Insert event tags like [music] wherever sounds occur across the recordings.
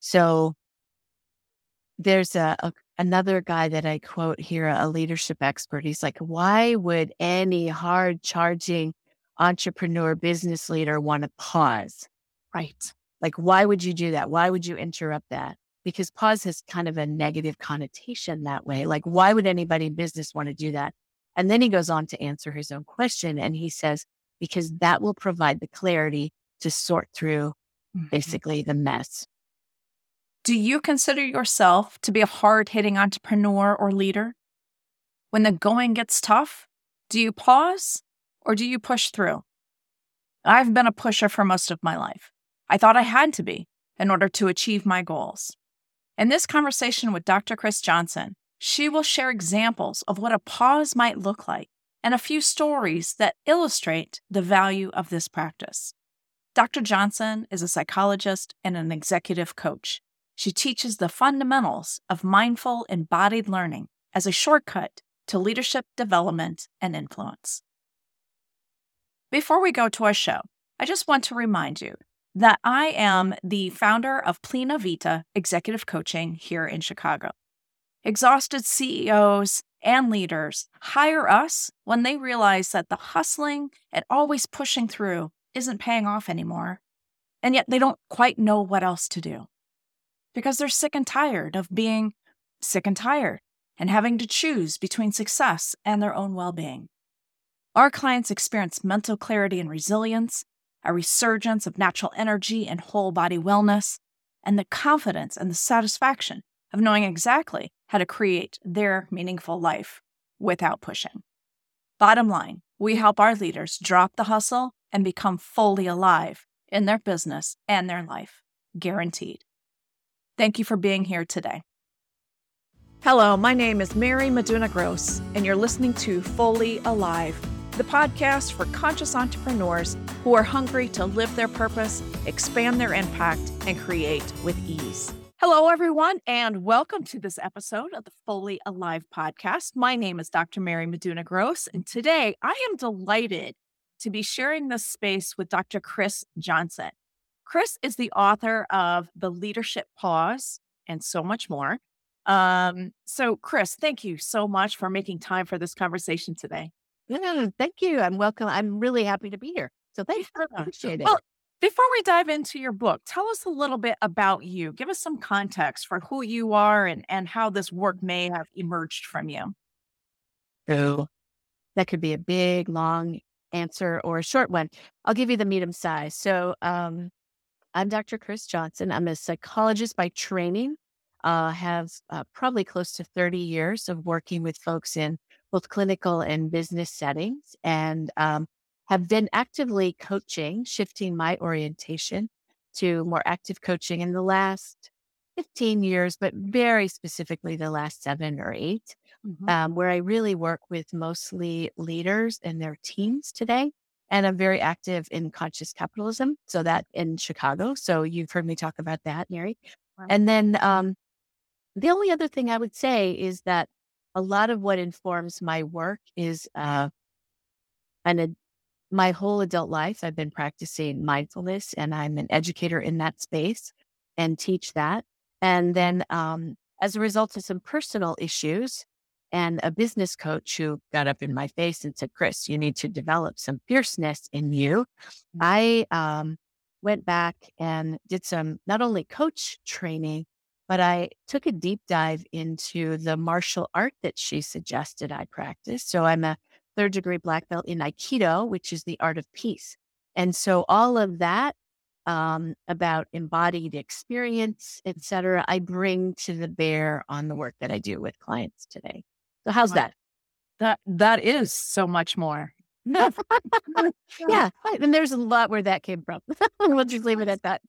So there's a, a, another guy that I quote here, a leadership expert. He's like, why would any hard charging entrepreneur business leader want to pause? Right. Like, why would you do that? Why would you interrupt that? Because pause has kind of a negative connotation that way. Like, why would anybody in business want to do that? And then he goes on to answer his own question and he says, because that will provide the clarity to sort through mm-hmm. basically the mess. Do you consider yourself to be a hard hitting entrepreneur or leader? When the going gets tough, do you pause or do you push through? I've been a pusher for most of my life. I thought I had to be in order to achieve my goals. In this conversation with Dr. Chris Johnson, she will share examples of what a pause might look like and a few stories that illustrate the value of this practice. Dr. Johnson is a psychologist and an executive coach. She teaches the fundamentals of mindful embodied learning as a shortcut to leadership development and influence. Before we go to our show, I just want to remind you that I am the founder of Plena Vita Executive Coaching here in Chicago. Exhausted CEOs and leaders hire us when they realize that the hustling and always pushing through isn't paying off anymore. And yet they don't quite know what else to do because they're sick and tired of being sick and tired and having to choose between success and their own well being. Our clients experience mental clarity and resilience, a resurgence of natural energy and whole body wellness, and the confidence and the satisfaction of knowing exactly how to create their meaningful life without pushing. Bottom line, we help our leaders drop the hustle and become fully alive in their business and their life, guaranteed. Thank you for being here today. Hello, my name is Mary Meduna Gross, and you're listening to Fully Alive, the podcast for conscious entrepreneurs who are hungry to live their purpose, expand their impact, and create with ease. Hello, everyone, and welcome to this episode of the Fully Alive podcast. My name is Dr. Mary Meduna Gross, and today I am delighted to be sharing this space with Dr. Chris Johnson. Chris is the author of The Leadership Pause and so much more. Um, so, Chris, thank you so much for making time for this conversation today. No, thank you. I'm welcome. I'm really happy to be here. So, thanks. I appreciate it. Well, before we dive into your book, tell us a little bit about you. Give us some context for who you are and, and how this work may have emerged from you. So that could be a big, long answer or a short one. I'll give you the medium size. So um, I'm Dr. Chris Johnson. I'm a psychologist by training. Uh, have uh, probably close to 30 years of working with folks in both clinical and business settings. And um, have been actively coaching, shifting my orientation to more active coaching in the last 15 years, but very specifically the last seven or 8 mm-hmm. um, where I really work with mostly leaders and their teams today. And I'm very active in conscious capitalism. So that in Chicago. So you've heard me talk about that, Mary. Wow. And then um, the only other thing I would say is that a lot of what informs my work is uh, an my whole adult life, I've been practicing mindfulness and I'm an educator in that space and teach that. And then, um, as a result of some personal issues and a business coach who got up in my face and said, Chris, you need to develop some fierceness in you. Mm. I um, went back and did some not only coach training, but I took a deep dive into the martial art that she suggested I practice. So I'm a third degree black belt in Aikido, which is the art of peace. And so all of that um, about embodied experience, et cetera, I bring to the bear on the work that I do with clients today. So how's that? That that is so much more. [laughs] [laughs] yeah. And there's a lot where that came from. [laughs] we'll just leave it at that.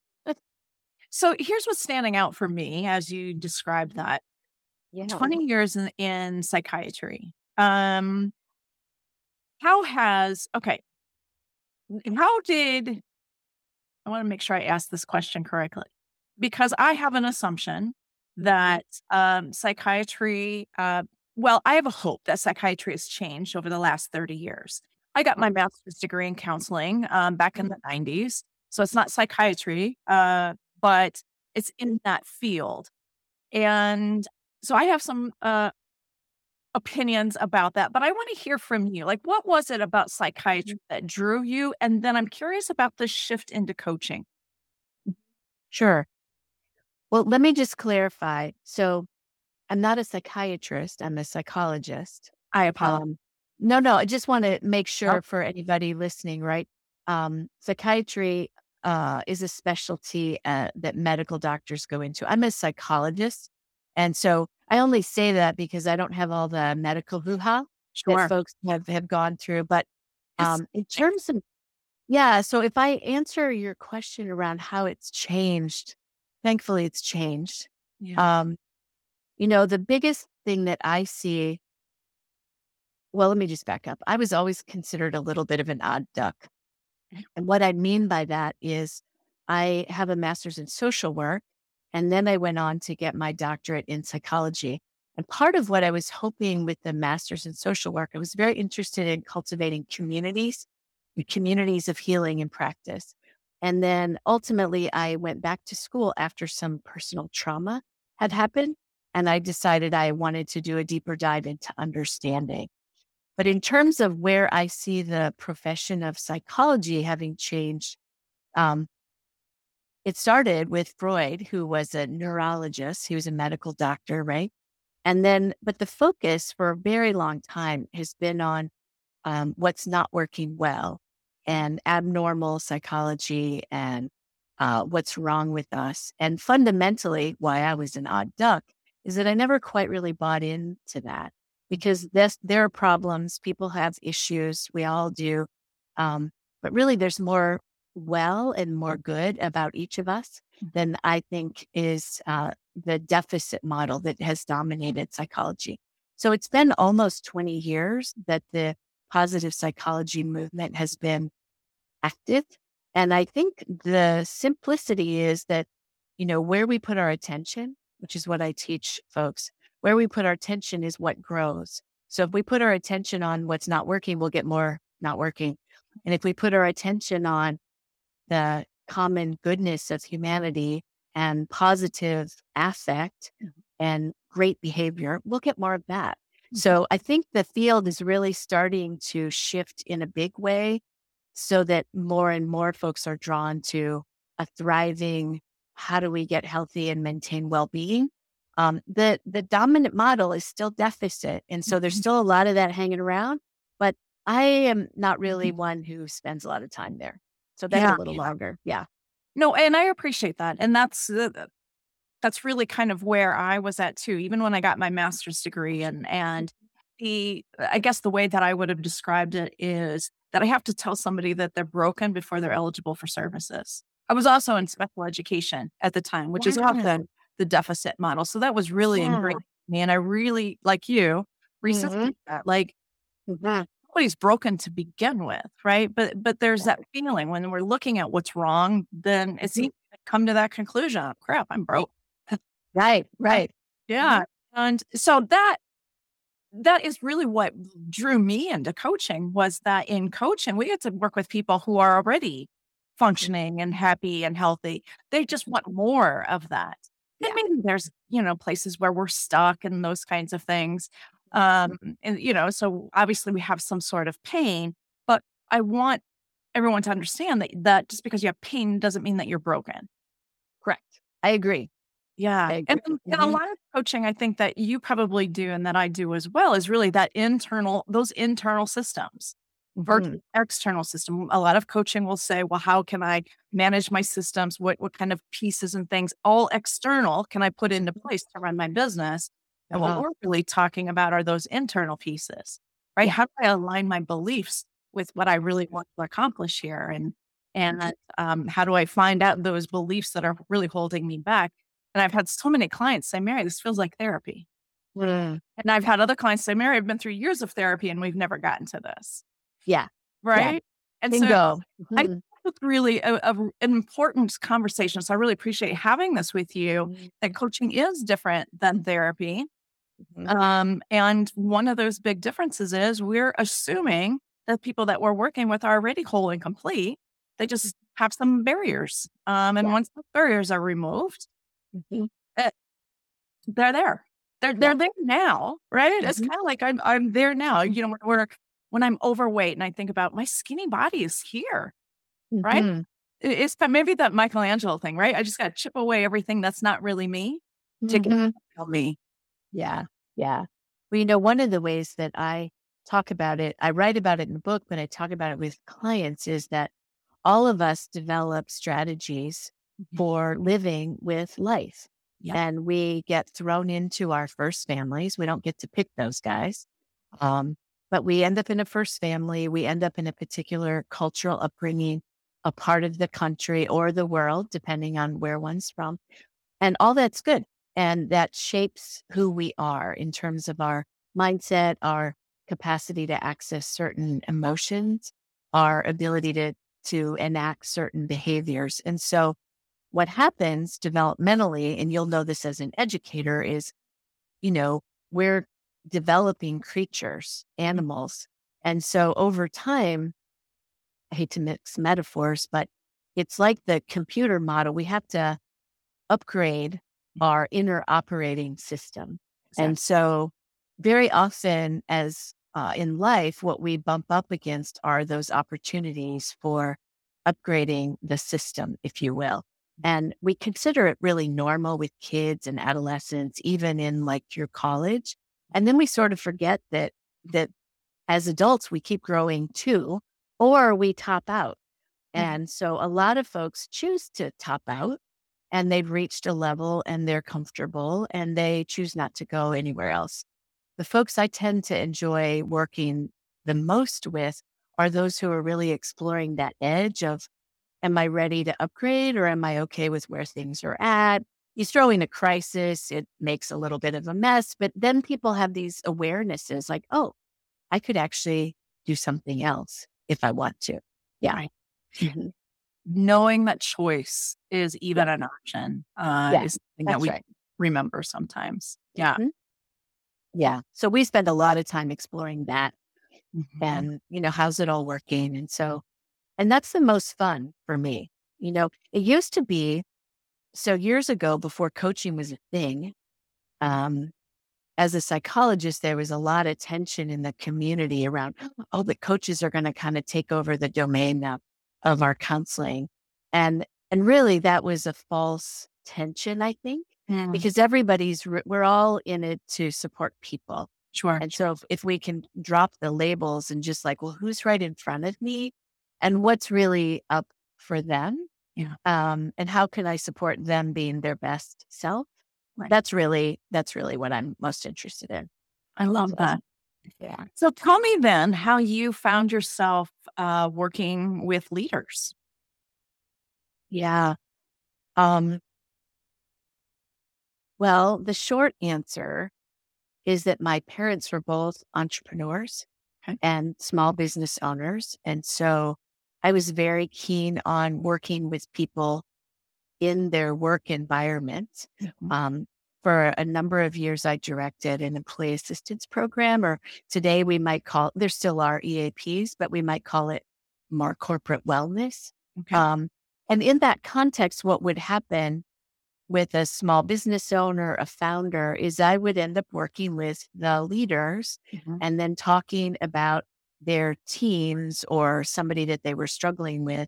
so here's what's standing out for me as you described that. Yeah. 20 years in, in psychiatry. Um, how has okay how did i want to make sure i ask this question correctly because i have an assumption that um, psychiatry uh, well i have a hope that psychiatry has changed over the last 30 years i got my master's degree in counseling um, back in the 90s so it's not psychiatry uh, but it's in that field. And so I have some uh, opinions about that, but I want to hear from you. Like, what was it about psychiatry mm-hmm. that drew you? And then I'm curious about the shift into coaching. Sure. Well, let me just clarify. So, I'm not a psychiatrist, I'm a psychologist. I apologize. Um, no, no, I just want to make sure oh. for anybody listening, right? Um, psychiatry uh, is a specialty uh, that medical doctors go into. I'm a psychologist. And so I only say that because I don't have all the medical hoo ha sure. that folks have, have gone through. But um, in terms of, yeah, so if I answer your question around how it's changed, thankfully it's changed. Yeah. Um, you know, the biggest thing that I see, well, let me just back up. I was always considered a little bit of an odd duck. Mm. And what I mean by that is I have a master's in social work, and then I went on to get my doctorate in psychology. And part of what I was hoping with the master's in social work, I was very interested in cultivating communities, communities of healing and practice. And then ultimately, I went back to school after some personal trauma had happened. And I decided I wanted to do a deeper dive into understanding. But in terms of where I see the profession of psychology having changed, um, it started with Freud, who was a neurologist. He was a medical doctor, right? And then, but the focus for a very long time has been on um, what's not working well and abnormal psychology and uh, what's wrong with us. And fundamentally, why I was an odd duck is that I never quite really bought into that because this, there are problems. People have issues. We all do. Um, but really, there's more well and more good about each of us mm-hmm. than I think is uh, the deficit model that has dominated psychology. So it's been almost 20 years that the positive psychology movement has been active. And I think the simplicity is that, you know, where we put our attention, which is what I teach folks, where we put our attention is what grows. So if we put our attention on what's not working, we'll get more not working. And if we put our attention on the common goodness of humanity and positive affect and great behavior, we'll get more of that. Mm-hmm. So I think the field is really starting to shift in a big way so that more and more folks are drawn to a thriving, how do we get healthy and maintain well-being? Um, the the dominant model is still deficit, and so there's mm-hmm. still a lot of that hanging around. But I am not really mm-hmm. one who spends a lot of time there. So that's yeah. a little longer. Yeah. No, and I appreciate that. And that's uh, that's really kind of where I was at too, even when I got my master's degree and and the I guess the way that I would have described it is that I have to tell somebody that they're broken before they're eligible for services. I was also in special education at the time, which is often the deficit model. So that was really yeah. ingrained in me. And I really, like you, resisted mm-hmm. that. Like, mm-hmm nobody's broken to begin with, right? But but there's that feeling when we're looking at what's wrong, then it's mm-hmm. easy to come to that conclusion. Oh, crap, I'm broke. [laughs] Right, right. Yeah. Mm-hmm. And so that that is really what drew me into coaching was that in coaching, we get to work with people who are already functioning and happy and healthy. They just want more of that. Yeah. And maybe there's, you know, places where we're stuck and those kinds of things. Um, and you know, so obviously we have some sort of pain, but I want everyone to understand that that just because you have pain doesn't mean that you're broken. Correct. I agree. Yeah. I agree. And, and mm-hmm. a lot of coaching I think that you probably do and that I do as well is really that internal, those internal systems. Mm-hmm. external system. A lot of coaching will say, well, how can I manage my systems? What what kind of pieces and things, all external, can I put into place to run my business? And what uh-huh. we're really talking about are those internal pieces, right? Yeah. How do I align my beliefs with what I really want to accomplish here? And mm-hmm. and um, how do I find out those beliefs that are really holding me back? And I've had so many clients say, Mary, this feels like therapy. Mm. And I've had other clients say, Mary, I've been through years of therapy and we've never gotten to this. Yeah. Right. Yeah. And Bingo. so mm-hmm. I it's really a, a, an important conversation. So I really appreciate having this with you. Mm-hmm. That coaching is different than therapy. Mm-hmm. Um, and one of those big differences is we're assuming that people that we're working with are already whole and complete. They just have some barriers. Um, and yeah. once the barriers are removed, mm-hmm. uh, they're there. They're they're there now, right? Mm-hmm. It's kind of like I'm I'm there now. You know, when, when I'm overweight and I think about my skinny body is here, mm-hmm. right? It's maybe that Michelangelo thing, right? I just got to chip away everything that's not really me to mm-hmm. [laughs] get me. Yeah, yeah. Well, you know, one of the ways that I talk about it, I write about it in the book, but I talk about it with clients is that all of us develop strategies mm-hmm. for living with life. Yeah. And we get thrown into our first families. We don't get to pick those guys. Um, but we end up in a first family. We end up in a particular cultural upbringing, a part of the country or the world, depending on where one's from. And all that's good. And that shapes who we are in terms of our mindset, our capacity to access certain emotions, our ability to, to enact certain behaviors. And so what happens developmentally, and you'll know this as an educator, is, you know, we're developing creatures, mm. animals. And so over time, I hate to mix metaphors, but it's like the computer model. We have to upgrade mm. our inner operating system. Exactly. And so, very often, as uh, in life, what we bump up against are those opportunities for upgrading the system, if you will. And we consider it really normal with kids and adolescents, even in like your college. And then we sort of forget that that as adults we keep growing too, or we top out. Mm. And so a lot of folks choose to top out and they've reached a level and they're comfortable and they choose not to go anywhere else. The folks I tend to enjoy working the most with are those who are really exploring that edge of Am I ready to upgrade or am I okay with where things are at? You throw in a crisis, it makes a little bit of a mess, but then people have these awarenesses like, oh, I could actually do something else if I want to. Yeah. Mm-hmm. Knowing that choice is even an option uh, yeah, is something that we right. remember sometimes. Yeah. Mm-hmm. Yeah. So we spend a lot of time exploring that mm-hmm. and, you know, how's it all working? And so and that's the most fun for me. You know, it used to be so years ago before coaching was a thing. Um, as a psychologist, there was a lot of tension in the community around, [gasps] oh, the coaches are going to kind of take over the domain of, of our counseling. And, and really that was a false tension, I think, mm. because everybody's, we're all in it to support people. Sure. And so if, if we can drop the labels and just like, well, who's right in front of me? and what's really up for them. Yeah. Um, and how can I support them being their best self? Right. That's really that's really what I'm most interested in. I love so, that. Yeah. So tell me then how you found yourself uh, working with leaders. Yeah. Um, well, the short answer is that my parents were both entrepreneurs okay. and small business owners. And so I was very keen on working with people in their work environment. Mm-hmm. Um, for a number of years, I directed an employee assistance program, or today we might call there still are EAPs, but we might call it more corporate wellness. Okay. Um, and in that context, what would happen with a small business owner, a founder, is I would end up working with the leaders mm-hmm. and then talking about their teams or somebody that they were struggling with.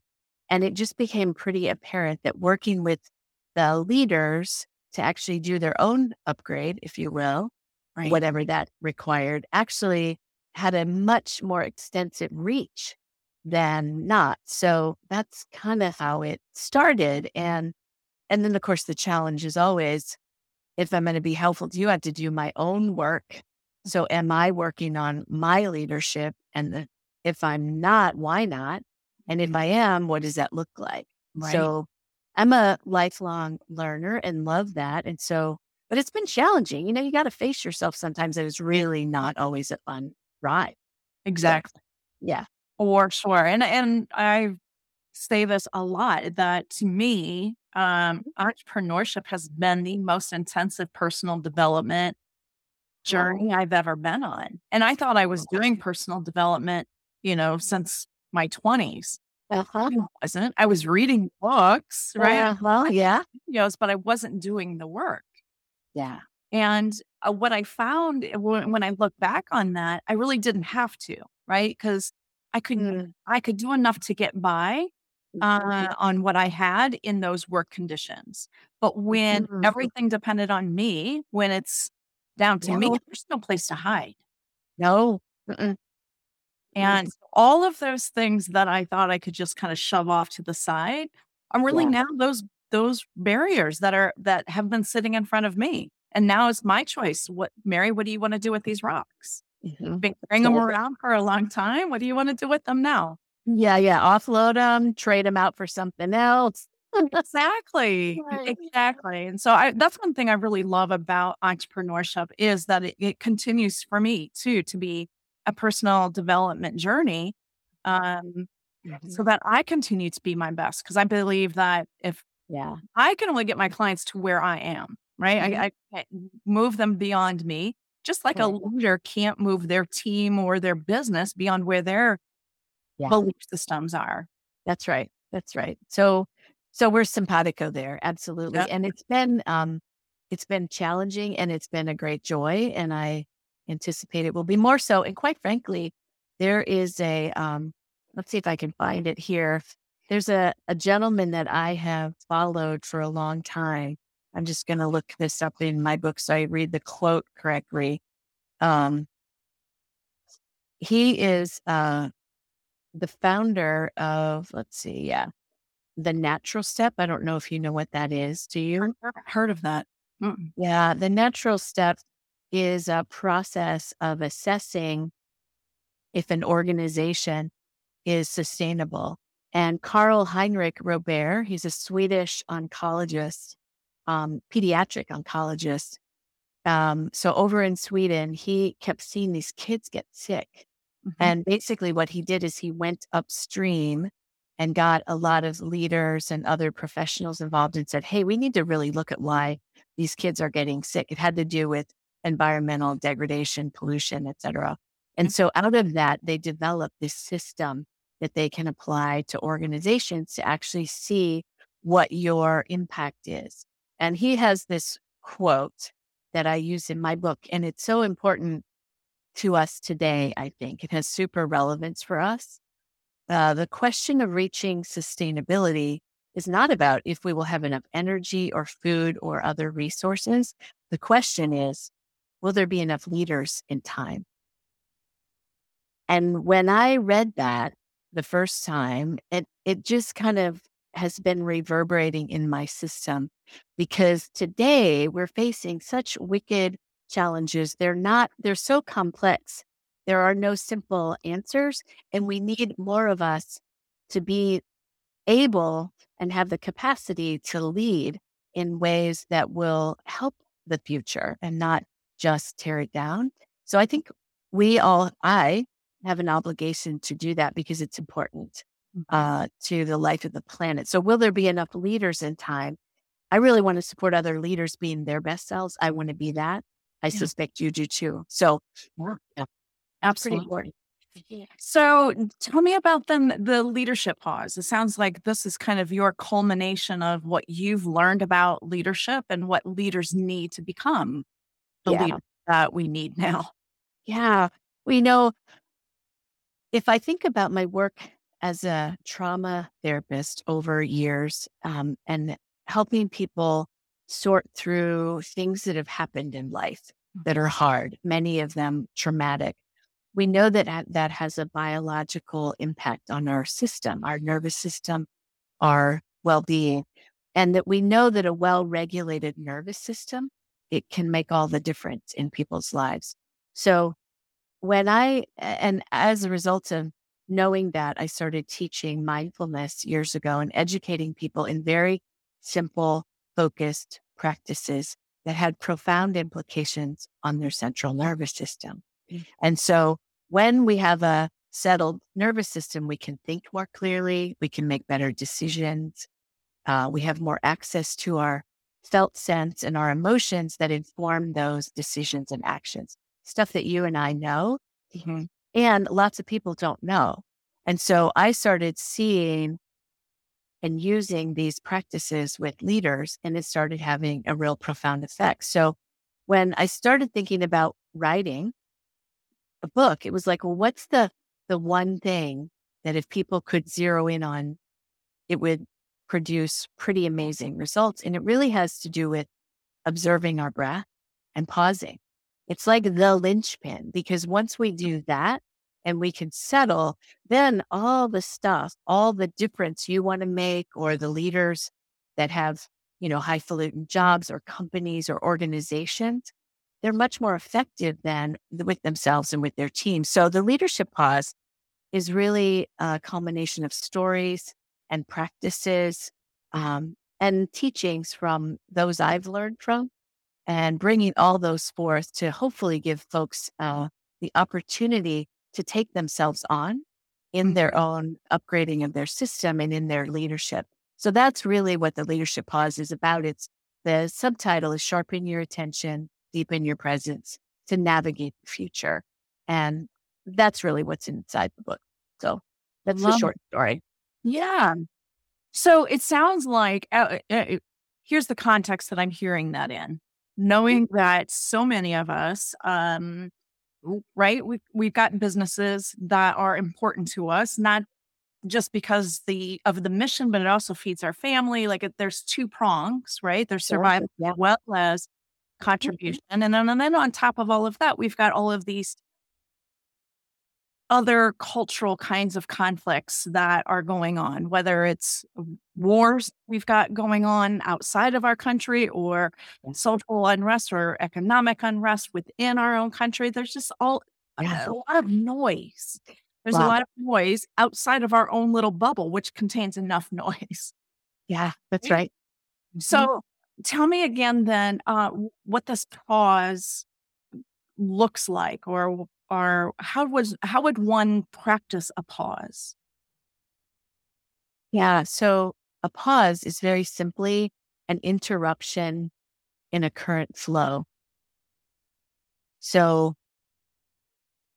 And it just became pretty apparent that working with the leaders to actually do their own upgrade, if you will, right. whatever that required, actually had a much more extensive reach than not. So that's kind of how it started. And and then of course the challenge is always if I'm going to be helpful to you, I have to do my own work so am I working on my leadership? And the, if I'm not, why not? And if mm-hmm. I am, what does that look like? Right. So I'm a lifelong learner and love that. And so, but it's been challenging. You know, you got to face yourself sometimes. It was really not always a fun ride. Exactly. So, yeah. For sure. And and I say this a lot that to me, um, mm-hmm. entrepreneurship has been the most intensive personal development journey I've ever been on. And I thought I was doing personal development, you know, since my 20s. Uh-huh. I wasn't. I was reading books, right? Yeah, well, yeah. Videos, but I wasn't doing the work. Yeah. And uh, what I found uh, when, when I look back on that, I really didn't have to, right? Because I could Mm. I could do enough to get by uh, on what I had in those work conditions. But when Mhm. everything depended on me, when it's down to me, there's no place to hide. No. Mm-mm. And all of those things that I thought I could just kind of shove off to the side I'm really Yeah. now those those barriers that are that have been sitting in front of me. And now it's my choice. What Mary, what do you want to do with these rocks? Mhm. Been carrying them around for a long time. What do you want to do with them now? Yeah, yeah. Offload them, trade them out for something else. Exactly. Right. Exactly. And so I that's one thing I really love about entrepreneurship is that it, it continues for me too to be a personal development journey. Um, so that I continue to be my best. Cause I believe that if Yeah. I can only get my clients to where I am, right? Mhm. I, I can't move them beyond me, just like a leader can't move their team or their business beyond where their Yeah. belief systems are. That's right. That's right. So so we're simpatico there. Absolutely. Yep. And it's been um it's been challenging and it's been a great joy and I anticipate it will be more so. And quite frankly, there is a um let's see if I can find it here. There's a, a gentleman that I have followed for a long time. I'm just gonna look this up in my book so I read the quote correctly. Um he is uh the founder of let's see, yeah, the natural step. I don't know if you know what that is. Do you? I've heard of that. Mm-mm. Yeah, the natural step is a process of assessing if an organization is sustainable. And Karl-Henrik Robèrt, he's a Swedish oncologist, um, pediatric oncologist. Um, so over in Sweden, he kept seeing these kids get sick. Mhm. And basically, what he did is he went upstream and got a lot of leaders and other professionals involved and said, Hey, we need to really look at why these kids are getting sick. It had to do with environmental degradation, pollution, et cetera. And mm. so out of that, they developed this system that they can apply to organizations to actually see what your impact is. And he has this quote that I use in my book, and it's so important to us today, I think. It has super relevance for us. Uh, the question of reaching sustainability is not about if we will have enough energy or food or other resources. The question is, will there be enough leaders in time? And when I read that the first time, it it just kind of has been reverberating in my system because today we're facing such wicked challenges. They're not, they're so complex. There are no simple answers. And we need more of us to be able and have the capacity to lead in ways that will help the future and not just tear it down. So I think we all, I have an obligation to do that because it's important Mhm. uh, to the life of the planet. So, will there be enough leaders in time? I really want to support other leaders being their best selves. I want to be that. I Yeah. suspect you do too. So, yeah, Absolutely. important. So tell me about then the leadership pause. It sounds like this is kind of your culmination of what you've learned about leadership and what leaders need to become the Yeah. leader that we need now. Yeah. We know if I think about my work as a trauma therapist over years um, and helping people sort through things that have happened in life that are hard, many of them traumatic, we know that that has a biological impact on our system, our nervous system, our well being, and that we know that a well regulated nervous system it can make all the difference in people's lives. So when I, and as a result of knowing that, I started teaching mindfulness years ago and educating people in very simple, focused practices that had profound implications on their central nervous system. And so when we have a settled nervous system, we can think more clearly, we can make better decisions, uh, we have more access to our felt sense and our emotions that inform those decisions and actions. Stuff that you and I know, Mhm. and lots of people don't know. And so I started seeing and using these practices with leaders, and it started having a real profound effect. So when I started thinking about writing a book, it was like, well, what's the the one thing that if people could zero in on, it would produce pretty amazing results. And it really has to do with observing our breath and pausing. It's like the linchpin because once we do that and we can settle, then all the stuff, all the difference you want to make, or the leaders that have, you know, highfalutin jobs or companies or organizations, they're much more effective than with themselves and with their team. So the leadership pause is really a culmination of stories and practices um, and teachings from those I've learned from and bringing all those forth to hopefully give folks uh, the opportunity to take themselves on in their Mm-hmm. own upgrading of their system and in their leadership. So that's really what the leadership pause is about. It's the subtitle is sharpen your attention, deepen your presence to navigate the future. And that's really what's inside the book. So that's the Love short story. Yeah. So it sounds like uh, uh, uh, here's the context that I'm hearing that in. Knowing that so many of us, um, right, we've we've got businesses that are important to us, not just because the of the mission, but it also feeds our family. Like it, there's two prongs, right? There's Sure. survival Yeah. as well as contribution, and then and then on top of all of that, we've got all of these other cultural kinds of conflicts that are going on, whether it's wars we've got going on outside of our country or social unrest or economic unrest within our own country. There's just all a lot of noise. There's a lot of noise outside of our own little bubble, which contains enough [laughs] noise. Yeah. That's right. Mhm. So tell me again then uh, what this pause looks like or or how was how would one practice a pause? Yeah. So a pause is very simply an interruption in a current flow. So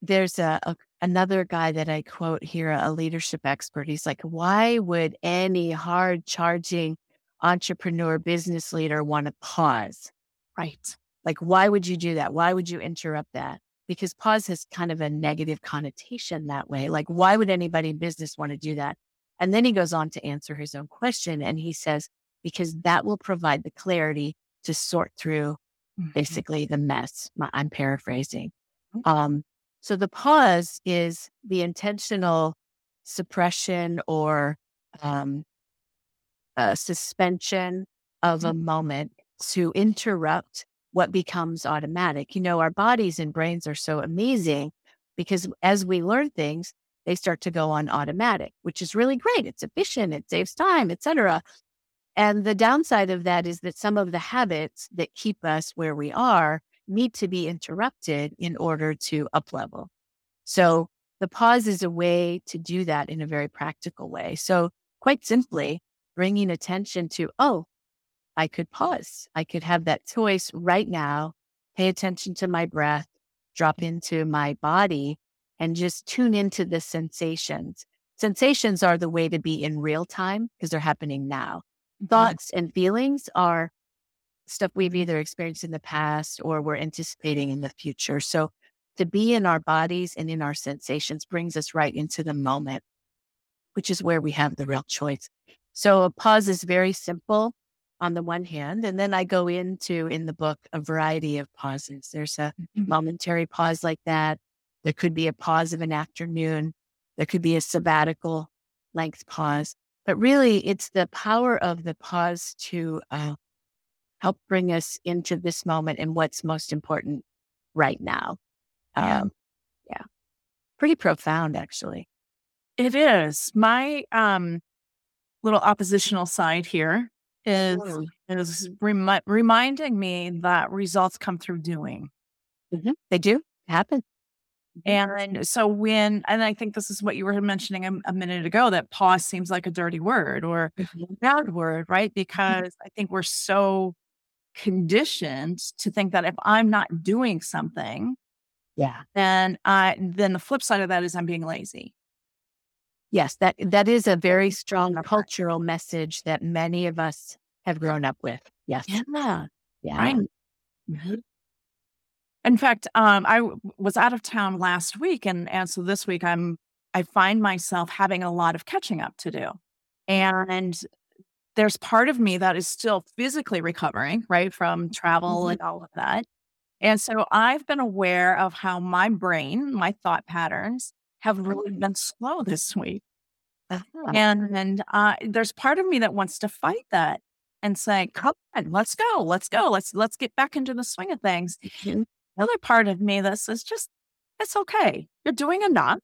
there's a, a another guy that I quote here, a leadership expert. He's like, why would any hard charging entrepreneur business leader want to pause? Right. Like, why would you do that? Why would you interrupt that? Because pause has kind of a negative connotation that way. Like, why would anybody in business want to do that? And then he goes on to answer his own question and he says, because that will provide the clarity to sort through Mhm. basically the mess. My- I'm paraphrasing. Um, so the pause is the intentional suppression or um, uh, suspension of a moment to interrupt what becomes automatic. You know, our bodies and brains are so amazing because as we learn things, they start to go on automatic, which is really great. It's efficient, it saves time, etc. And the downside of that is that some of the habits that keep us where we are need to be interrupted in order to up level. So the pause is a way to do that in a very practical way. So quite simply, bringing attention to, oh, I could pause. I could have that choice right now, pay attention to my breath, drop into my body, and just tune into the sensations. Sensations are the way to be in real time because they're happening now. Mm-hmm. Thoughts and feelings are stuff we've either experienced in the past or we're anticipating in the future. So to be in our bodies and in our sensations brings us right into the moment, which is where we have the real choice. So a pause is very simple on the one hand. And then I go into in the book a variety of pauses. There's a Mhm. momentary pause like that. There could be a pause of an afternoon. There could be a sabbatical length pause. But really, it's the power of the pause to uh, help bring us into this moment and what's most important right now. Yeah. Um, yeah. Pretty profound, actually. It is. My um little oppositional side here is is remi- reminding me that results come through doing. Mhm. They do happen. And so when and I think this is what you were mentioning a, a minute ago that pause seems like a dirty word or Mhm. a bad word, right? Because I think we're so conditioned to think that if I'm not doing something, Yeah. then I then the flip side of that is I'm being lazy. Yes, that that is a very strong cultural message that many of us have grown up with. Yes. Yeah. Yeah. Right. Mhm. In fact, um, I w- was out of town last week, and and so this week I'm I find myself having a lot of catching up to do, and there's part of me that is still physically recovering, right, from travel Mhm. and all of that, and so I've been aware of how my brain, my thought patterns, have really been slow this week, Uh-huh. and and uh, there's part of me that wants to fight that and say, "Come on, let's go, let's go, let's let's get back into the swing of things." Mhm. Another part of me that says, just, it's okay. You're doing enough.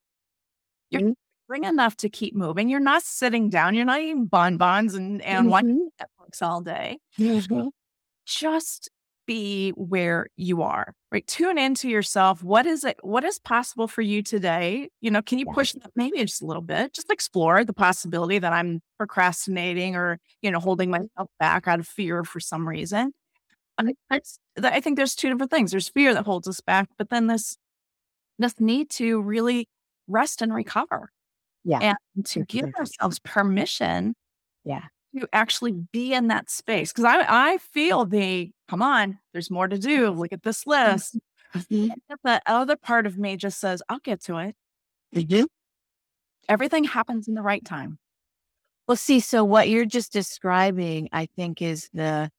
You're Mhm. doing enough to keep moving. You're not sitting down. You're not eating bonbons and, and watching Mhm. Netflix all day. Mhm. Just be where you are, right? Tune into yourself. What is it? What is possible for you today? You know, can you push that maybe just a little bit? Just explore the possibility that I'm procrastinating or, you know, holding myself back out of fear for some reason. I, I think there's two different things. There's fear that holds us back, but then this this need to really rest and recover Yeah. and to give ourselves permission Yeah. To actually be in that space. Cause I I feel the come on, there's more to do. Look at this list. Mhm. The other part of me just says, I'll get to it. Mhm. Everything happens in the right time. Well, see, so what you're just describing, I think, is the,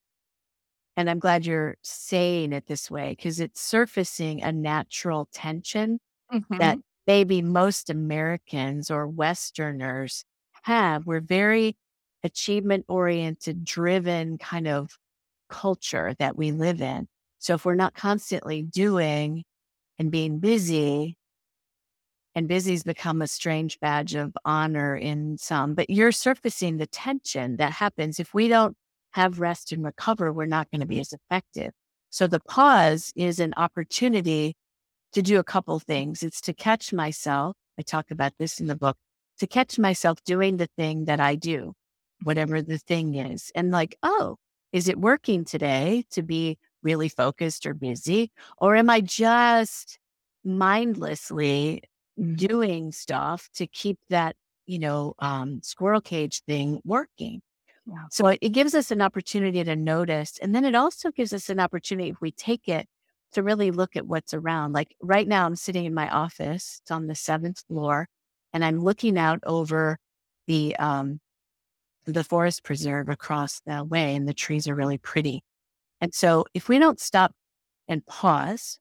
and I'm glad you're saying it this way because it's surfacing a natural tension that maybe most Americans or Westerners have. We're very achievement oriented, driven kind of culture that we live in. So if we're not constantly doing and being busy, and busy's become a strange badge of honor in some, but you're surfacing the tension that happens if we don't have rest and recover, we're not going to be as effective. So the pause is an opportunity to do a couple things. It's to catch myself. I talk about this in the book to catch myself doing the thing that I do, whatever the thing is. And like, oh, is it working today to be really focused or busy? Or am I just mindlessly doing stuff to keep that, you know, um, squirrel cage thing working? Yeah. So it, it gives us an opportunity to notice. And then it also gives us an opportunity, if we take it, to really look at what's around. Like right now, I'm sitting in my office, it's on the seventh floor, and I'm looking out over the, um, the forest preserve across the way, and the trees are really pretty. And so if we don't stop and pause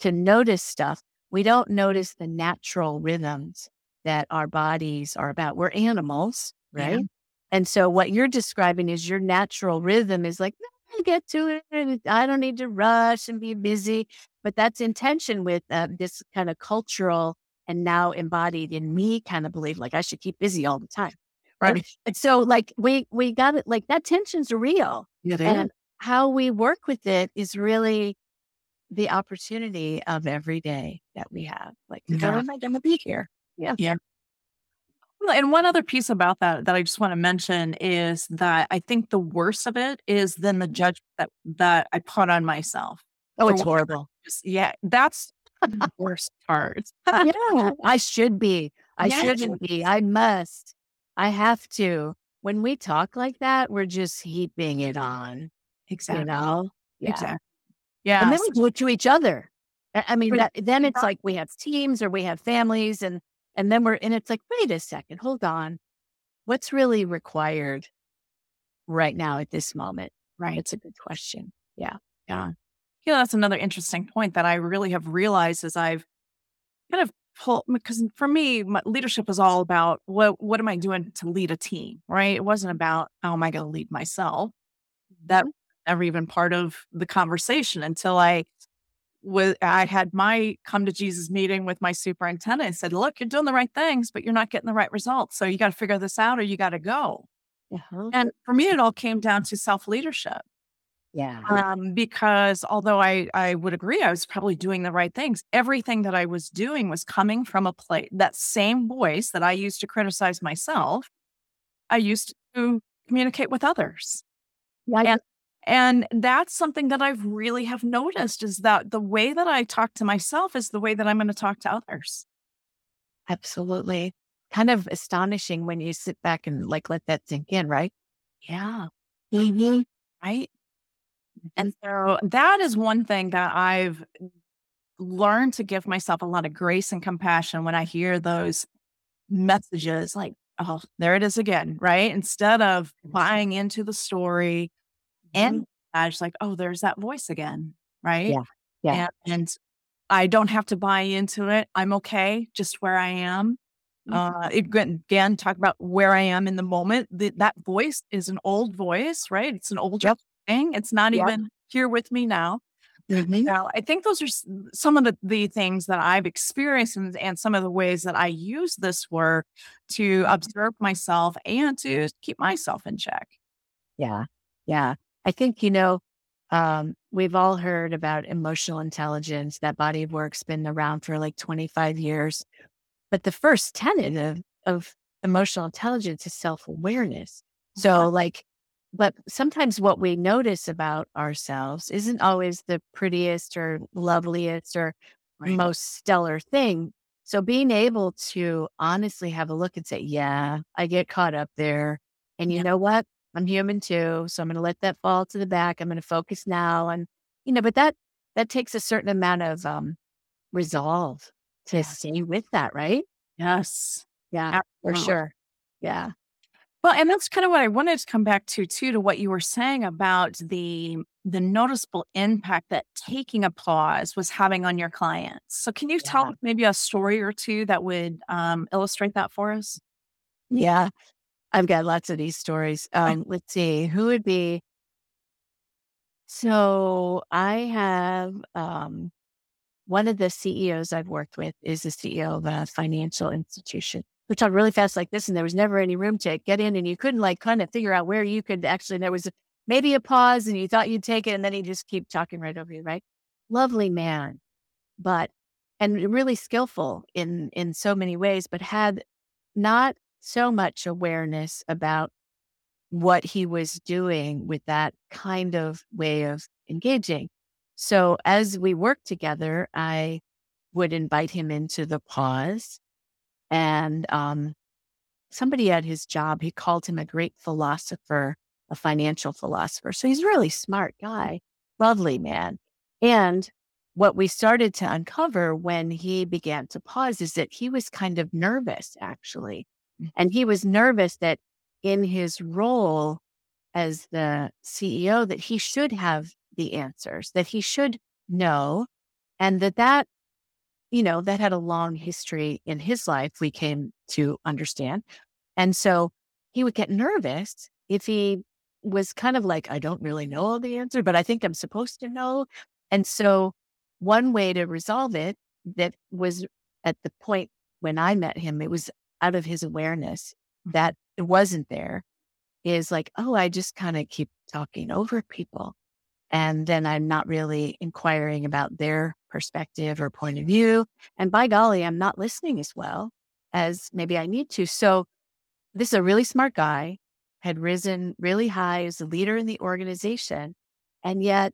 to notice stuff, we don't notice the natural rhythms that our bodies are about. We're animals, Yeah. right? And so what you're describing is your natural rhythm is like, "No, I'll get to it. I don't need to rush and be busy. But that's intention with uh, this kind of cultural and now embodied in me kind of belief, like I should keep busy all the time. Right. And, and so like we we got it like that tension's real. It And how we work with it is really the opportunity of every day that we have. Like, how Yeah. am I going to be here? Yeah. Yeah. And one other piece about that that I just want to mention is that I think the worst of it is then the mm-hmm. judgment that that I put on myself. Oh, it's horrible. Just- yeah, that's the [laughs] worst part. yeah, I should be. I [laughs] Yes. shouldn't be. I must. I have to. When we talk like that, we're just heaping it on, Exactly. you know? Yeah. Exactly. Yeah. And then we do it to each other. I mean, that, then it's like we have teams or we have families and, and then we're, and it's like, wait a second, hold on. What's really required right now at this moment? right. It's a good question. Yeah, yeah, yeah, that's another interesting point that I really have realized as I've kind of pulled because for me, my leadership is all about what what am I doing to lead a team, right? It wasn't about how am I going to lead myself. That never even part of the conversation until I was I had my come to Jesus meeting with my superintendent and said, "Look, you're doing the right things, but you're not getting the right results. So you got to figure this out, or you got to go." Uh-huh. And for me, it all came down to self leadership Yeah. um, because although I, I would agree I was probably doing the right things, everything that I was doing was coming from a place that same voice that I used to criticize myself, I used to communicate with others. Yeah. And that's something that I've really have noticed is that the way that I talk to myself is the way that I'm going to talk to others. Absolutely. kind of astonishing when you sit back and like let that sink in, right? Yeah. Mm-hmm. Right. And mm-hmm. so that is one thing that I've learned to give myself a lot of grace and compassion when I hear those messages like, oh, there it is again, right? Instead of mm-hmm. buying into the story and mm-hmm. I was like, oh, there's that voice again, right? Yeah. Yeah. And, and I don't have to buy into it. I'm okay just where I am. Uh, again, talk about where I am in the moment. The, that voice is an old voice, right? It's an old Yep. Thing. It's not even here with me now. Mhm. Now, I think those are some of the, the things that I've experienced and, and some of the ways that I use this work to observe myself and to keep myself in check. Yeah. Yeah. I think, you know, um, we've all heard about emotional intelligence. That body of work's been around for like 25 years. But the first tenet of, of emotional intelligence is self awareness. So, like, but sometimes what we notice about ourselves isn't always the prettiest or loveliest or Right. most stellar thing. So, being able to honestly have a look and say, yeah, I get caught up there. And you Yeah. know what? I'm human too. So, I'm going to let that fall to the back. I'm going to focus now. And, you know, but that, that takes a certain amount of um, resolve to Yeah. stay with that, right? Yes. Yeah, for sure. Yeah. Well, and that's kind of what I wanted to come back to too, to what you were saying about the the noticeable impact that taking a pause was having on your clients. So, can you tell Yeah. us maybe a story or two that would um, illustrate that for us? Yeah. I've got lots of these stories. Um, let's see, who would be so I have um one of the CEOs I've worked with is the CEO of a financial institution who talked really fast like this, and there was never any room to get in, and you couldn't like kind of figure out where you could actually. There was maybe a pause, and you thought you'd take it, and then he just keep talking right over you. Right, lovely man, but and really skillful in in so many ways, but had not so much awareness about what he was doing with that kind of way of engaging. So as we worked together, I would invite him into the pause. And um, somebody at his job, he called him a great philosopher, a financial philosopher. So he's a really smart guy, lovely man. And what we started to uncover when he began to pause is that he was kind of nervous, actually. And he was nervous that in his role as the CEO, that he should have the answers, that he should know, and that that, you know, that had a long history in his life, we came to understand. And so he would get nervous if he was kind of like, I don't really know all the answer, but I think I'm supposed to know. And so one way to resolve it that was at the point when I met him, it was out of his awareness mm-hmm. that it wasn't there is like, oh, I just kind of keep talking over people. And then I'm not really inquiring about their perspective or point of view. And by golly, I'm not listening as well as maybe I need to. So this is a really smart guy, had risen really high as a leader in the organization, and yet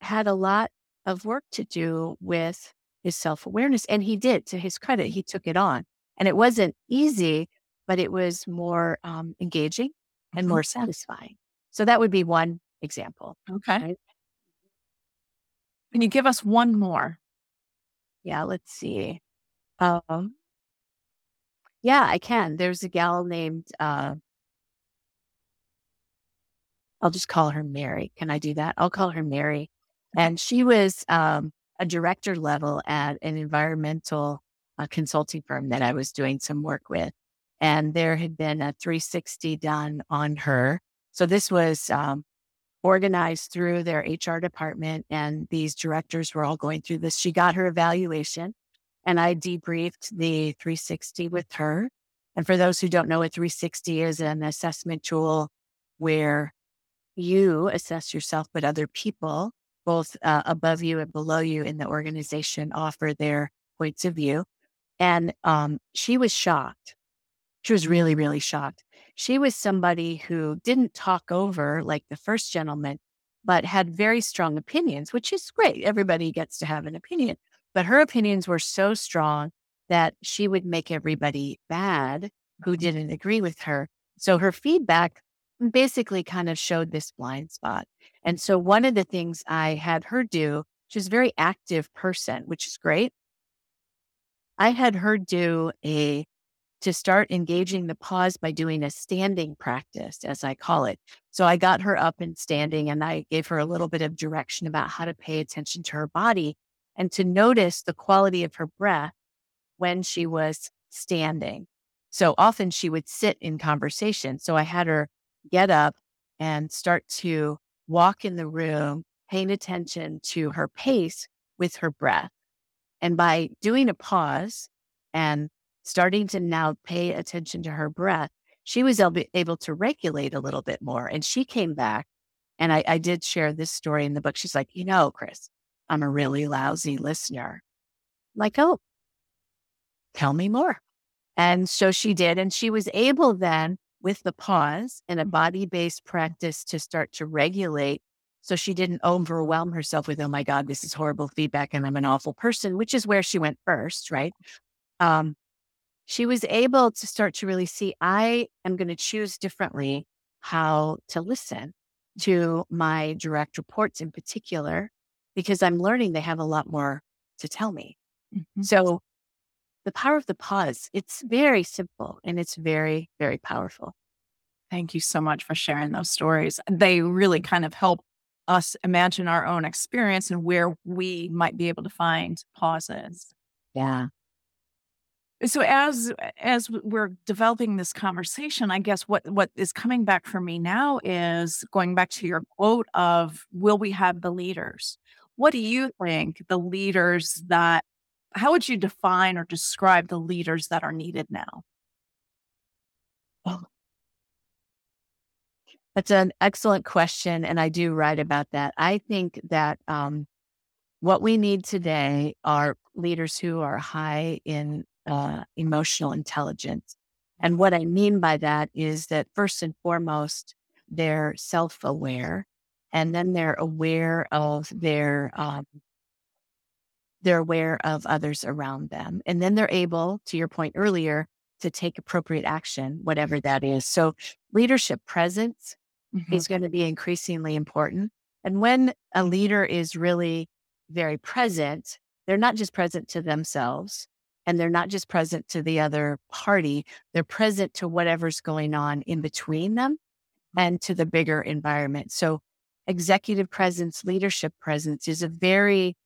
had a lot of work to do with his self awareness. And he did, to his credit, he took it on. And it wasn't easy, but it was more um, engaging and Mhm. more satisfying. So that would be one example. Okay. Right. Can you give us one more? Yeah, let's see. Um, yeah, I can. There's a gal named, uh, I'll just call her Mary. Can I do that? I'll call her Mary. And she was um, a director level at an environmental uh, consulting firm that I was doing some work with. And there had been a 360 done on her. So this was um, organized through their HR department, and these directors were all going through this. She got her evaluation, and I debriefed the 360 with her. And for those who don't know, a 360 is an assessment tool where you assess yourself, but other people, both uh, above you and below you in the organization, offer their points of view. And um, she was shocked. She was really, really shocked. She was somebody who didn't talk over like the first gentleman, but had very strong opinions, which is great. Everybody gets to have an opinion. But her opinions were so strong that she would make everybody bad who mm-hmm. didn't agree with her. So her feedback basically kind of showed this blind spot. And so one of the things I had her do, she's a very active person, which is great. I had her do a to start engaging the pause by doing a standing practice, as I call it. So I got her up and standing and I gave her a little bit of direction about how to pay attention to her body and to notice the quality of her breath when she was standing. So often she would sit in conversation. So I had her get up and start to walk in the room, paying attention to her pace with her breath. And by doing a pause and starting to now pay attention to her breath, she was able to regulate a little bit more. And she came back. And I, I did share this story in the book. She's like, you know, Chris, I'm a really lousy listener. I'm like, oh, tell me more. And so she did. And she was able then, with the pause and a body based practice, to start to regulate. So she didn't overwhelm herself with, oh my God, this is horrible feedback and I'm an awful person, which is where she went first, right? Um, she was able to start to really see, I am going to choose differently how to listen to my direct reports in particular, because I'm learning they have a lot more to tell me. Mm-hmm. So the power of the pause, it's very simple and it's very, very powerful. Thank you so much for sharing those stories. They really kind of help us imagine our own experience and where we might be able to find pauses. Yeah. So as as we're developing this conversation, I guess what what is coming back for me now is going back to your quote of will we have the leaders? What do you think the leaders that how would you define or describe the leaders that are needed now? Oh. That's an excellent question. And I do write about that. I think that um, what we need today are leaders who are high in uh, emotional intelligence. And what I mean by that is that first and foremost, they're self aware and then they're aware of their um, they're aware of others around them. And then they're able, to your point earlier, to take appropriate action, whatever that is. So leadership presence mm-hmm. is going to be increasingly important. And when a leader is really very present, they're not just present to themselves and they're not just present to the other party, they're present to whatever's going on in between them and to the bigger environment. So executive presence, leadership presence is a very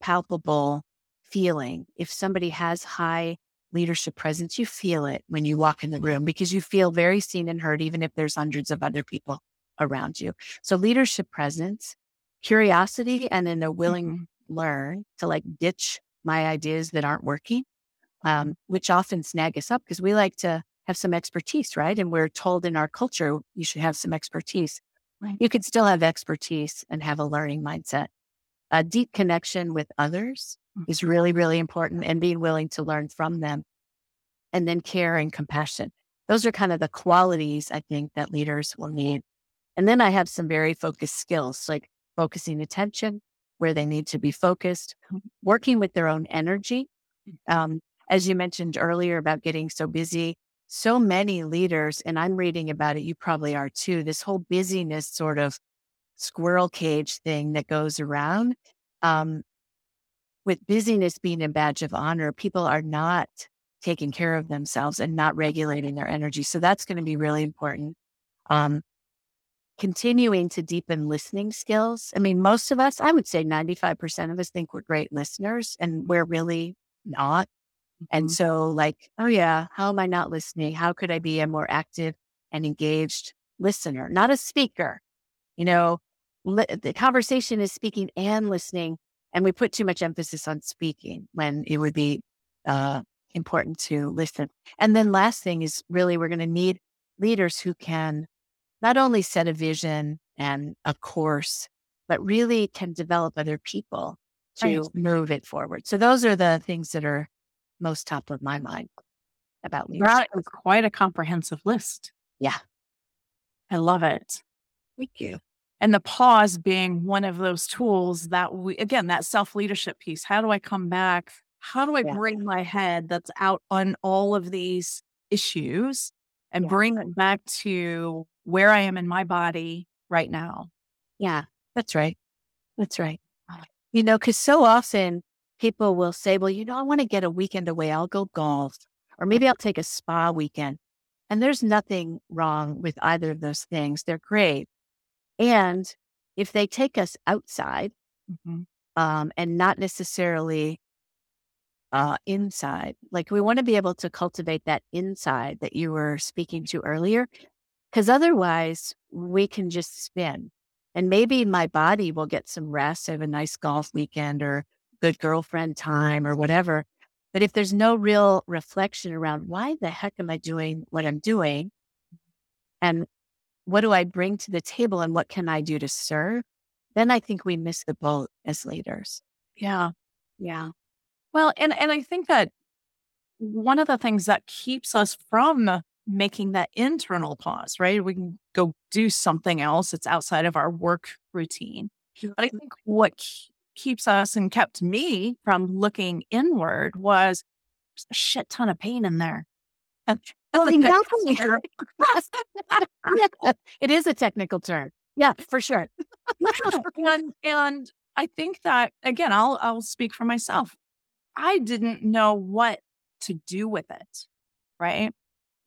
palpable feeling. If somebody has high leadership presence, you feel it when you walk in the room because you feel very seen and heard, even if there's hundreds of other people around you. So, leadership presence, curiosity, and then a willing mm-hmm. learn to like ditch my ideas that aren't working, um, which often snag us up because we like to have some expertise, right? And we're told in our culture you should have some expertise. Right. You could still have expertise and have a learning mindset a deep connection with others is mm-hmm. really, really important and being willing to learn from them. And then care and compassion. Those are kind of the qualities I think that leaders will need. And then I have some very focused skills like focusing attention where they need to be focused, working with their own energy. Mm. Um, as you mentioned earlier about getting so busy, so many leaders, and I'm reading about it, you probably are too, this whole busyness sort of squirrel cage thing that goes around. Um, with busyness being a badge of honor, people are not taking care of themselves and not regulating their energy. So that's going to be really important. Um, continuing to deepen listening skills. I mean, most of us, I would say 95% of us think we're great listeners and we're really not. Mm-hmm. And so, like, oh, yeah, how am I not listening? How could I be a more active and engaged listener, not a speaker? You know, li- the conversation is speaking and listening. And we put too much emphasis on speaking when it would be uh, important to listen. And then last thing is really we're going to need leaders who can not only set a vision and a course, but really can develop other people to right. move it forward. So those are the things that are most top of my mind about leadership. That is quite a comprehensive list. Yeah. I love it. Thank you and the pause being one of those tools that we again that self leadership piece how do i come back How do I Yeah. bring my head that's out on all of these issues and Yeah. bring it back to where I am in my body right now? Yeah, that's right. That's right. You know, because so often people will say, well, you know, I want to get a weekend away. I'll go golf, or maybe I'll take a spa weekend. And there's nothing wrong with either of those things. They're great. And if they take us outside Mhm. um, and not necessarily uh, inside, like we want to be able to cultivate that inside that you were speaking to earlier, because otherwise we can just spin. And maybe my body will get some rest, have a nice golf weekend or good girlfriend time or whatever. But if there's no real reflection around why the heck am I doing what I'm doing? And what do I bring to the table and what can I do to serve? Then I think we miss the boat as leaders. Yeah. Yeah. Well, and and I think that one of the things that keeps us from making that internal pause, right? We can go do something else that's outside of our work routine. But I think what ke- keeps us and kept me from looking inward was a shit ton of pain in there. And that's exactly. It is a technical term. Yeah, for sure. and and I think that again, I'll I'll speak for myself. I didn't know what to do with it, right?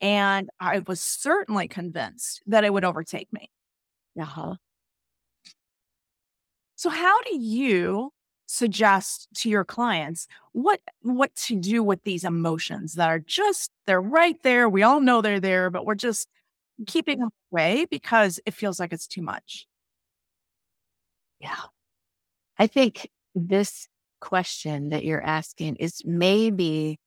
And I was certainly convinced that it would overtake me. Uh-huh. So how do you suggest to your clients what what to do with these emotions that are just they're right there. We all know they're there, but we're just keeping them away because it feels like it's too much. Yeah. I think this question that you're asking is maybe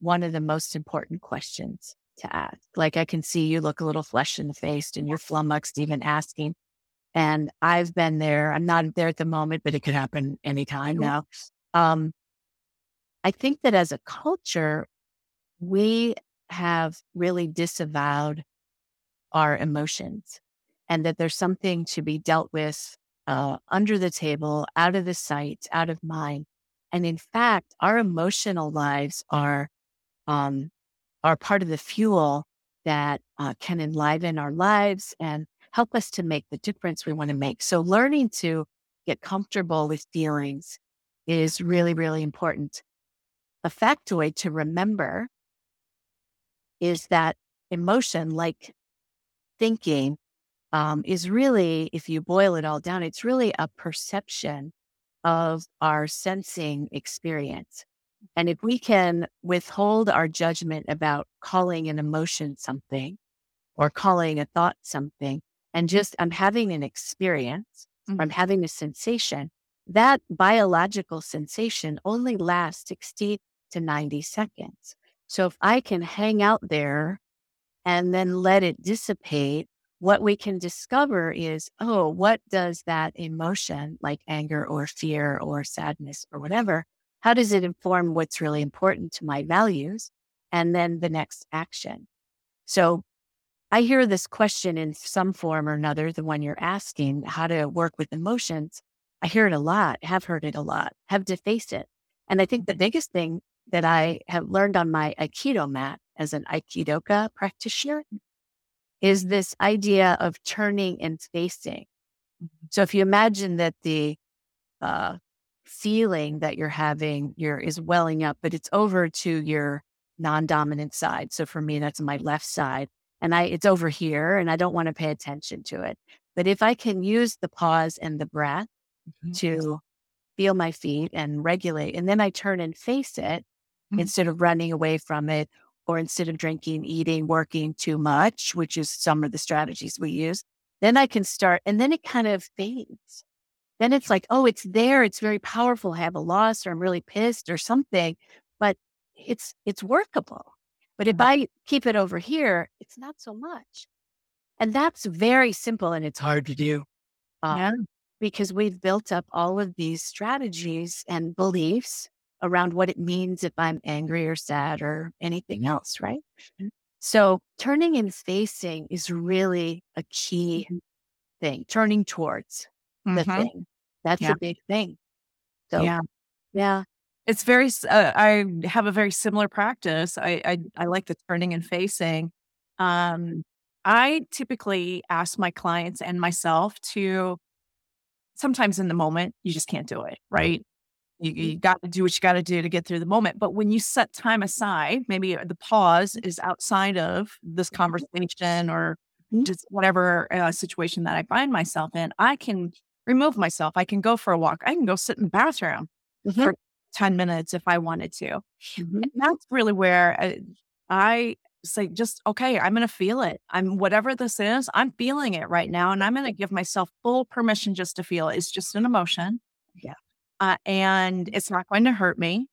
one of the most important questions to ask. Like I can see you look a little flushed in the face and you're flummoxed even asking. And I've been there. I'm not there at the moment, but it could happen anytime Sure. now. Um, I think that as a culture, we have really disavowed our emotions and that there's something to be dealt with uh, under the table, out of the sight, out of mind. And in fact, our emotional lives are um, are part of the fuel that uh, can enliven our lives and help us to make the difference we want to make. So, learning to get comfortable with feelings is really, really important. A factoid to remember is that emotion, like thinking, um, is really, if you boil it all down, it's really a perception of our sensing experience. And if we can withhold our judgment about calling an emotion something or calling a thought something, and mm-hmm. just I'm having an experience, or I'm mm-hmm. having a sensation, that biological sensation only lasts 60 to 90 seconds. So if I can hang out there and then let it dissipate, what we can discover is, oh, what does that emotion like anger or fear or sadness or whatever, how does it inform what's really important to my values? And then the next action. So I hear this question in some form or another, the one you're asking, how to work with emotions. I hear it a lot, have heard it a lot, have to face it. And I think the biggest thing that I have learned on my Aikido mat as an Aikidoka practitioner is this idea of turning and facing. So if you imagine that the uh, feeling that you're having your is welling up, but it's over to your non-dominant side. So for me, that's my left side, and I it's over here, and I don't want to pay attention to it. But if I can use the pause and the breath Mhm. to feel my feet and regulate, and then I turn and face it Mhm. instead of running away from it, or instead of drinking, eating, working too much, which is some of the strategies we use. Then I can start, and then it kind of fades then it's like, oh, it's there. It's very powerful. I have a loss or I'm really pissed or something, but it's it's workable. But if. I keep it over here, it's not so much. And that's very simple and it's hard to do uh, Yeah. because we've built up all of these strategies and beliefs around what it means if I'm angry or sad or anything mm-hmm. else, right? Mm-hmm. So turning and facing is really a key mm-hmm. thing, turning towards the Mhm. thing. That's Yeah. a big thing. So Yeah. yeah. It's very, uh, I have a very similar practice. I, I, I like the turning and facing. Um, I typically ask my clients and myself to sometimes in the moment, you just can't do it, right? You, you got to do what you got to do to get through the moment. But when you set time aside, maybe the pause is outside of this Mm-hmm. conversation or Mhm. just whatever uh, situation that I find myself in, I can remove myself. I can go for a walk. I can go sit in the bathroom Mhm. for 10 minutes if I wanted to. Mhm. And that's really where uh, I say, just, okay, I'm going to feel it. I'm whatever this is, I'm feeling it right now. And I'm going to give myself full permission just to feel it. It's just an emotion. Yeah. Uh, and it's not going to hurt me.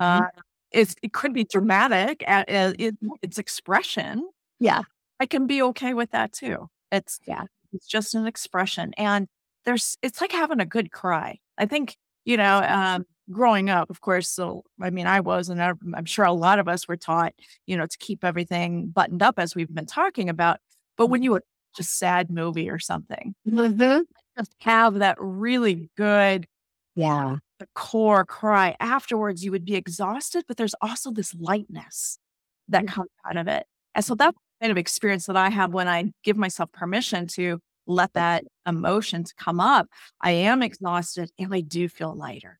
Uh, Mhm. it's, it could be dramatic at, uh, it, its expression. Yeah. I can be okay with that too. It's, Yeah. it's just an expression. And there's, it's like having a good cry. I think, you know, um, growing up, of course, so I mean, I was, and I'm sure a lot of us were taught, you know, to keep everything buttoned up as we've been talking about. But when you would watch a sad movie or something, Mhm. just have that really good Yeah. the core cry afterwards, you would be exhausted, but there's also this lightness that Mhm. comes out of it. And so that kind of experience that I have when I give myself permission to let that emotions come up. I am exhausted and I do feel lighter.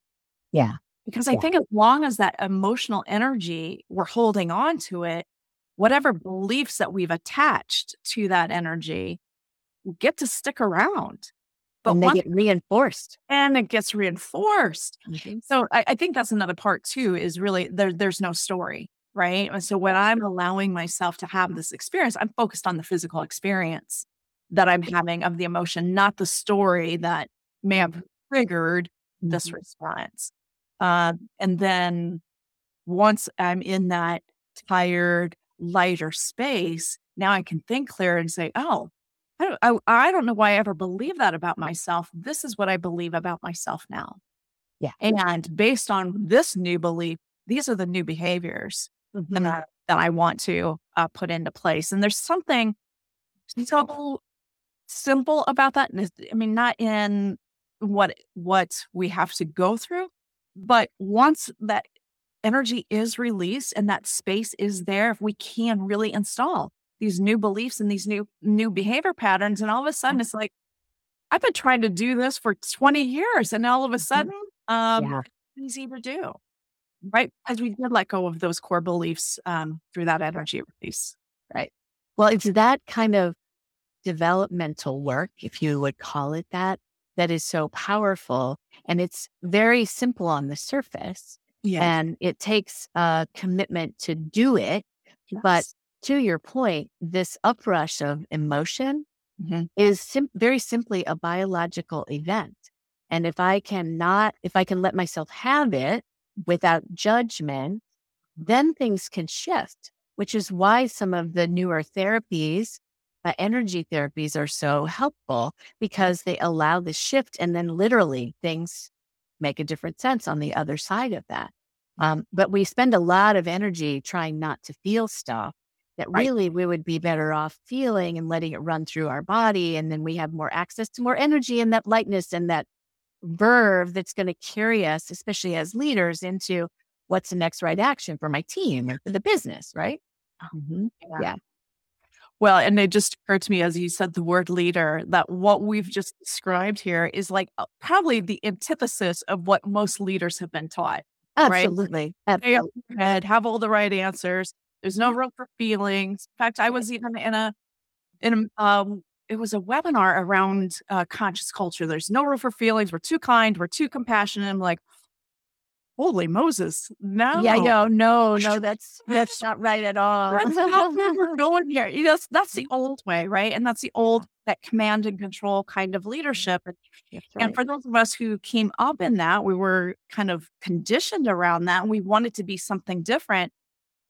Yeah. Because I Yeah. think as long as that emotional energy, we're holding on to it, whatever beliefs that we've attached to that energy get to stick around. But and they once get reinforced. and it gets reinforced. Mhm. So I, I think that's another part too, is really there, there's no story, right? And so when I'm allowing myself to have this experience, I'm focused on the physical experience that I'm having of the emotion, not the story that may have triggered this Mhm. response. Uh, and then once I'm in that tired, lighter space, now I can think clear and say, oh, I don't, I, I don't know why I ever believed that about myself. This is what I believe about myself now. Yeah. And based on this new belief, these are the new behaviors Mhm. that, I, that I want to uh, put into place. And there's something so simple about that. I mean, not in what what we have to go through, but once that energy is released and that space is there, if we can really install these new beliefs and these new new behavior patterns, and all of a sudden it's like, I've been trying to do this for 20 years, and all of a sudden, um, Yeah. easy to do. Right. Because we did let go of those core beliefs um, through that energy release. Right. Well, it's that kind of developmental work, if you would call it that, that is so powerful. And it's very simple on the surface. Yeah. And it takes a commitment to do it. But to your point, this uprush of emotion Mhm. is sim- very simply a biological event. And if I cannot, if I can let myself have it without judgment, then things can shift, which is why some of the newer therapies, uh, energy therapies, are so helpful because they allow the shift and then literally things make a different sense on the other side of that. Um, but we spend a lot of energy trying not to feel stuff that Right. really we would be better off feeling and letting it run through our body. And then we have more access to more energy and that lightness and that verve that's going to carry us, especially as leaders, into what's the next right action for my team or for the business, right? Mhm. Yeah. Well, and it just occurred to me as you said the word leader that what we've just described here is like uh, probably the antithesis of what most leaders have been taught. Absolutely. Up Absolutely. head, have all the right answers. There's no room for feelings. In fact, I was even in a in a um it was a webinar around uh, conscious culture. There's no room for feelings. We're too kind. We're too compassionate. I'm like, holy Moses, no. Yeah, no, no, [laughs] no, that's that's not right at all. That's not where we're going here. You know, that's, that's the [laughs] old way, right? And that's the old that command and control kind of leadership. And, That's and for those of us who came up in that, we were kind of conditioned around that, and we wanted to be something different.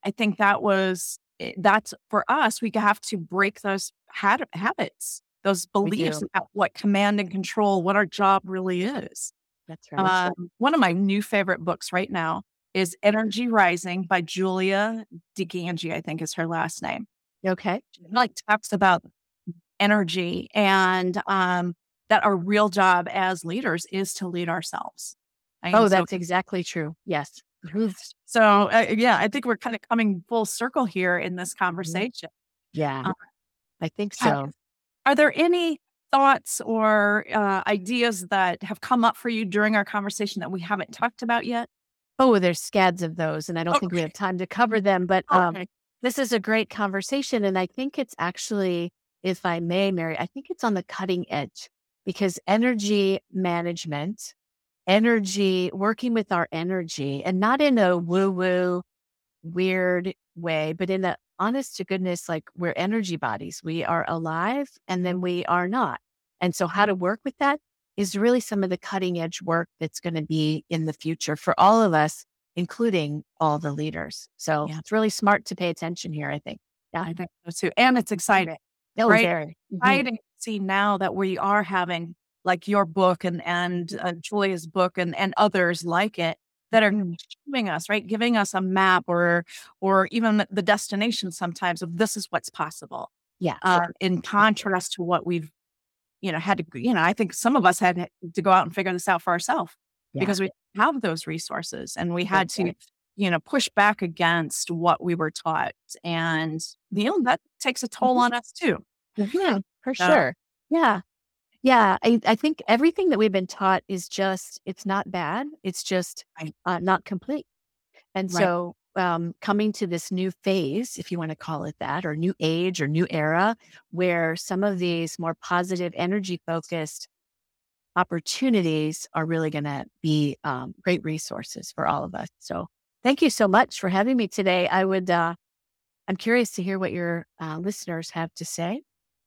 I think that was eh, that's for us. We have to break those had, habits, those beliefs about what command and control, what our job really is. That's right. Um, one of my new favorite books right now is Energy Rising by Julia DiGangi, I think is her last name. okay. It, like talks about energy and um, that our real job as leaders is to lead ourselves. I Oh, am so that's exactly true. Yes. So uh, yeah, I think we're kind of coming full circle here in this conversation. Yeah, Uh, I think so. Are there any thoughts or uh, ideas that have come up for you during our conversation that we haven't talked about yet? Oh, there's scads of those, and I don't think we have time to cover them, but um, this is a great conversation. And I think it's actually, if I may, Mary, I think it's on the cutting edge because energy management, energy, working with our energy, and not in a woo woo, weird way, but in a honest to goodness, like we're energy bodies. We are alive and then we are not. And so, how to work with that is really some of the cutting edge work that's going to be in the future for all of us, including all the leaders. So, Yeah. it's really smart to pay attention here, I think. Yeah. I think so too. And it's exciting. Oh, Right. very. Mhm. Exciting to see now that we are having like your book and and uh, Julia's book and and others like it that are showing us right, giving us a map or or even the destination sometimes of this is what's possible. Yeah. Uh, in contrast to what we've you know had to you know I think some of us had to go out and figure this out for ourselves Yeah. because we have those resources and we had That's to you know push back against what we were taught and you know that takes a toll Mhm. on us too Yeah, for Yeah. sure. Yeah. Yeah. I, I think everything that we've been taught is just, it's not bad. It's just uh, not complete. And Right. so um, coming to this new phase, if you want to call it that, or new age or new era, where some of these more positive energy focused opportunities are really going to be um, great resources for all of us. So thank you so much for having me today. I would, uh, I'm curious to hear what your uh, listeners have to say.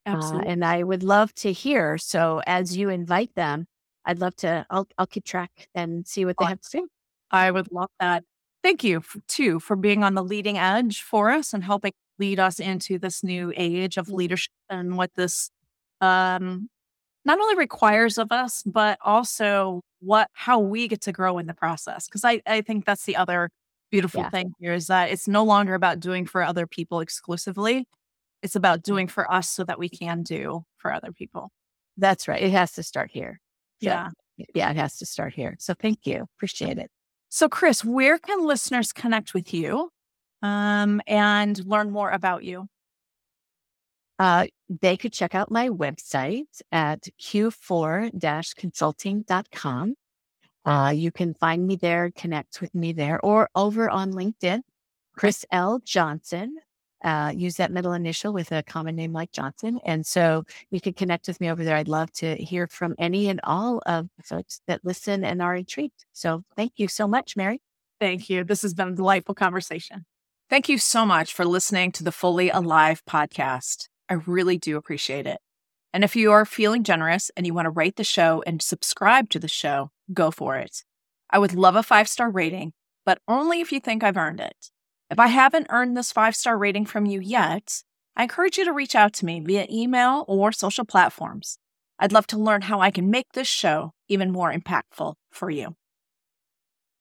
Uh, absolutely and I would love to hear. So as you invite them, I'd love to, I'll, I'll keep track and see what they have to say. I would love that thank you f- too for being on the leading edge for us and helping lead us into this new age of leadership and what this um not only requires of us but also what how we get to grow in the process because I, I think that's the other beautiful Yeah. thing here is that it's no longer about doing for other people exclusively it's about doing for us so that we can do for other people That's right. It has to start here. So, yeah Yeah, it has to start here. So thank you. Appreciate it. So chris where can listeners connect with you um and learn more about you Uh, they could check out my website at q4-consulting.com. Uh, you can find me there, connect with me there, or over on LinkedIn, Chris L. Johnson. Uh, use that middle initial with a common name like Johnson. And so you can connect with me over there. I'd love to hear from any and all of the folks that listen and are intrigued. So thank you so much, Mary. Thank you. This has been a delightful conversation. Thank you so much for listening to the Fully Alive podcast. I really do appreciate it. And if you are feeling generous and you want to rate the show and subscribe to the show, go for it. I would love a five star rating, but only if you think I've earned it. If I haven't earned this five star rating from you yet, I encourage you to reach out to me via email or social platforms. I'd love to learn how I can make this show even more impactful for you.